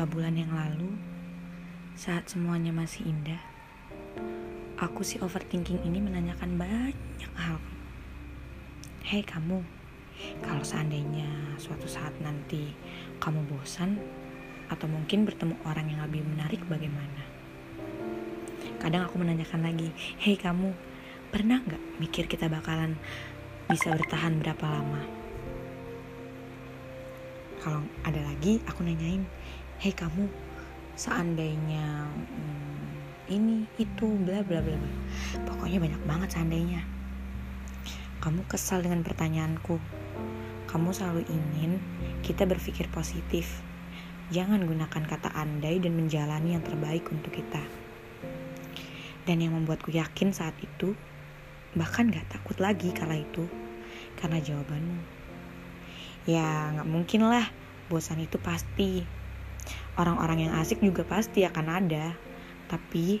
Beberapa bulan yang lalu, saat semuanya masih indah, aku si overthinking ini menanyakan banyak hal. Hei kamu, kalau seandainya suatu saat nanti kamu bosan atau mungkin bertemu orang yang lebih menarik bagaimana? Kadang aku menanyakan lagi, hei kamu, pernah nggak mikir kita bakalan bisa bertahan berapa lama? Kalau ada lagi, aku nanyain, hei kamu seandainya hmm, ini itu bla bla bla pokoknya banyak banget seandainya. Kamu kesal dengan pertanyaanku. Kamu selalu ingin kita berpikir positif. Jangan gunakan kata andai dan menjalani yang terbaik untuk kita. Dan yang membuatku yakin saat itu bahkan gak takut lagi kala itu karena jawabanmu. Ya nggak mungkin lah. Bosan itu pasti orang-orang yang asik juga pasti akan ada. Tapi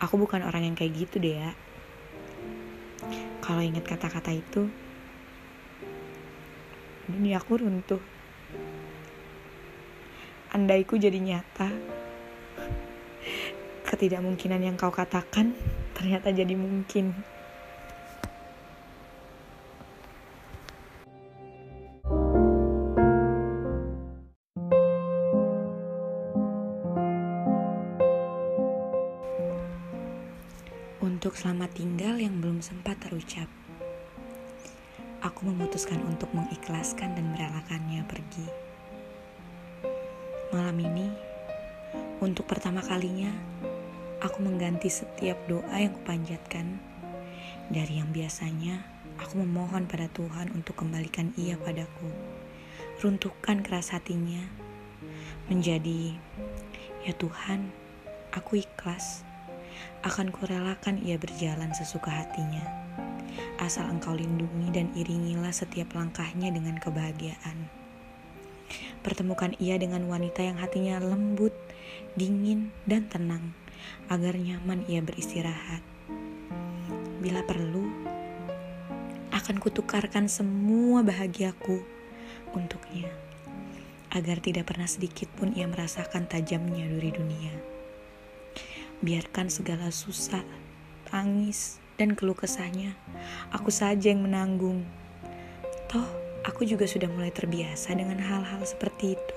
aku bukan orang yang kayak gitu deh ya kalau ingat kata-kata itu dunia aku runtuh. Andaiku jadi nyata ketidakmungkinan yang kau katakan ternyata jadi mungkin Untuk selamat tinggal yang belum sempat terucap, aku memutuskan untuk mengikhlaskan dan merelakannya pergi. Malam ini, untuk pertama kalinya, aku mengganti setiap doa yang kupanjatkan dari yang biasanya aku memohon pada Tuhan untuk kembalikan ia padaku. Runtuhkan keras hatinya menjadi, ya Tuhan, aku ikhlas akan kurelakan ia berjalan sesuka hatinya. Asal engkau lindungi dan iringilah setiap langkahnya dengan kebahagiaan. Pertemukan ia dengan wanita yang hatinya lembut, dingin, dan tenang, agar nyaman ia beristirahat. Bila perlu, akan kutukarkan semua bahagiaku untuknya, agar tidak pernah sedikit pun ia merasakan tajamnya duri dunia. Biarkan segala susah, tangis, dan keluh kesahnya. Aku saja yang menanggung. Toh, aku juga sudah mulai terbiasa dengan hal-hal seperti itu.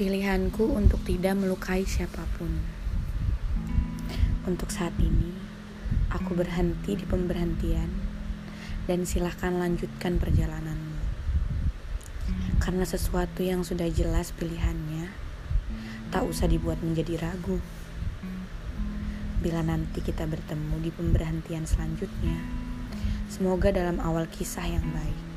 Pilihanku untuk tidak melukai siapa pun. Untuk saat ini, aku berhenti di pemberhentian dan silahkan lanjutkan perjalananmu. Karena sesuatu yang sudah jelas pilihannya, tak usah dibuat menjadi ragu. Bila nanti kita bertemu di pemberhentian selanjutnya, semoga dalam awal kisah yang baik.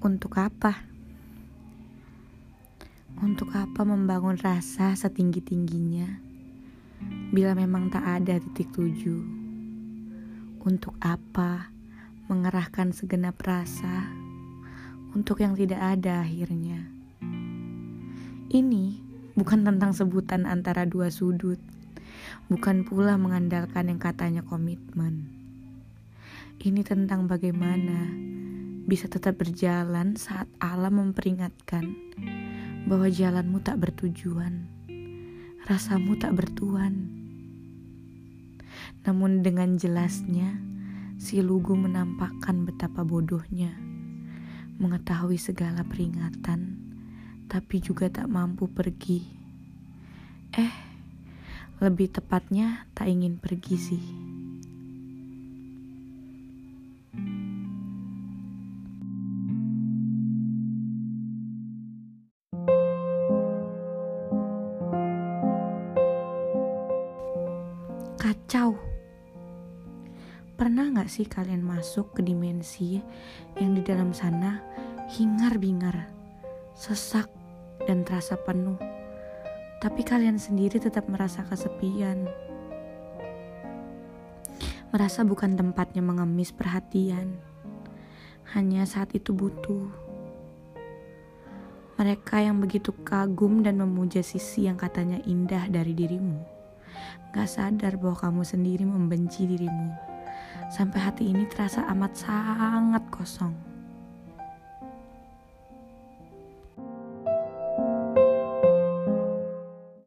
Untuk apa? Untuk apa membangun rasa setinggi-tingginya bila memang tak ada titik tuju? Untuk apa mengerahkan segenap rasa untuk yang tidak ada akhirnya? Ini bukan tentang sebutan antara dua sudut, bukan pula mengandalkan yang katanya komitmen. Ini tentang bagaimana bisa tetap berjalan saat alam memperingatkan bahwa jalanmu tak bertujuan, rasamu tak bertuan. Namun dengan jelasnya, si lugu menampakkan betapa bodohnya mengetahui segala peringatan, tapi juga tak mampu pergi. Eh, lebih tepatnya tak ingin pergi sih. Kacau. Pernah gak sih kalian masuk ke dimensi yang di dalam sana hingar-bingar, sesak, dan terasa penuh? Tapi kalian sendiri tetap merasa kesepian. Merasa bukan tempatnya mengemis perhatian. Hanya saat itu butuh. Mereka yang begitu kagum dan memuja sisi yang katanya indah dari dirimu. Gak sadar bahwa kamu sendiri membenci dirimu. Sampai hati ini terasa amat sangat kosong.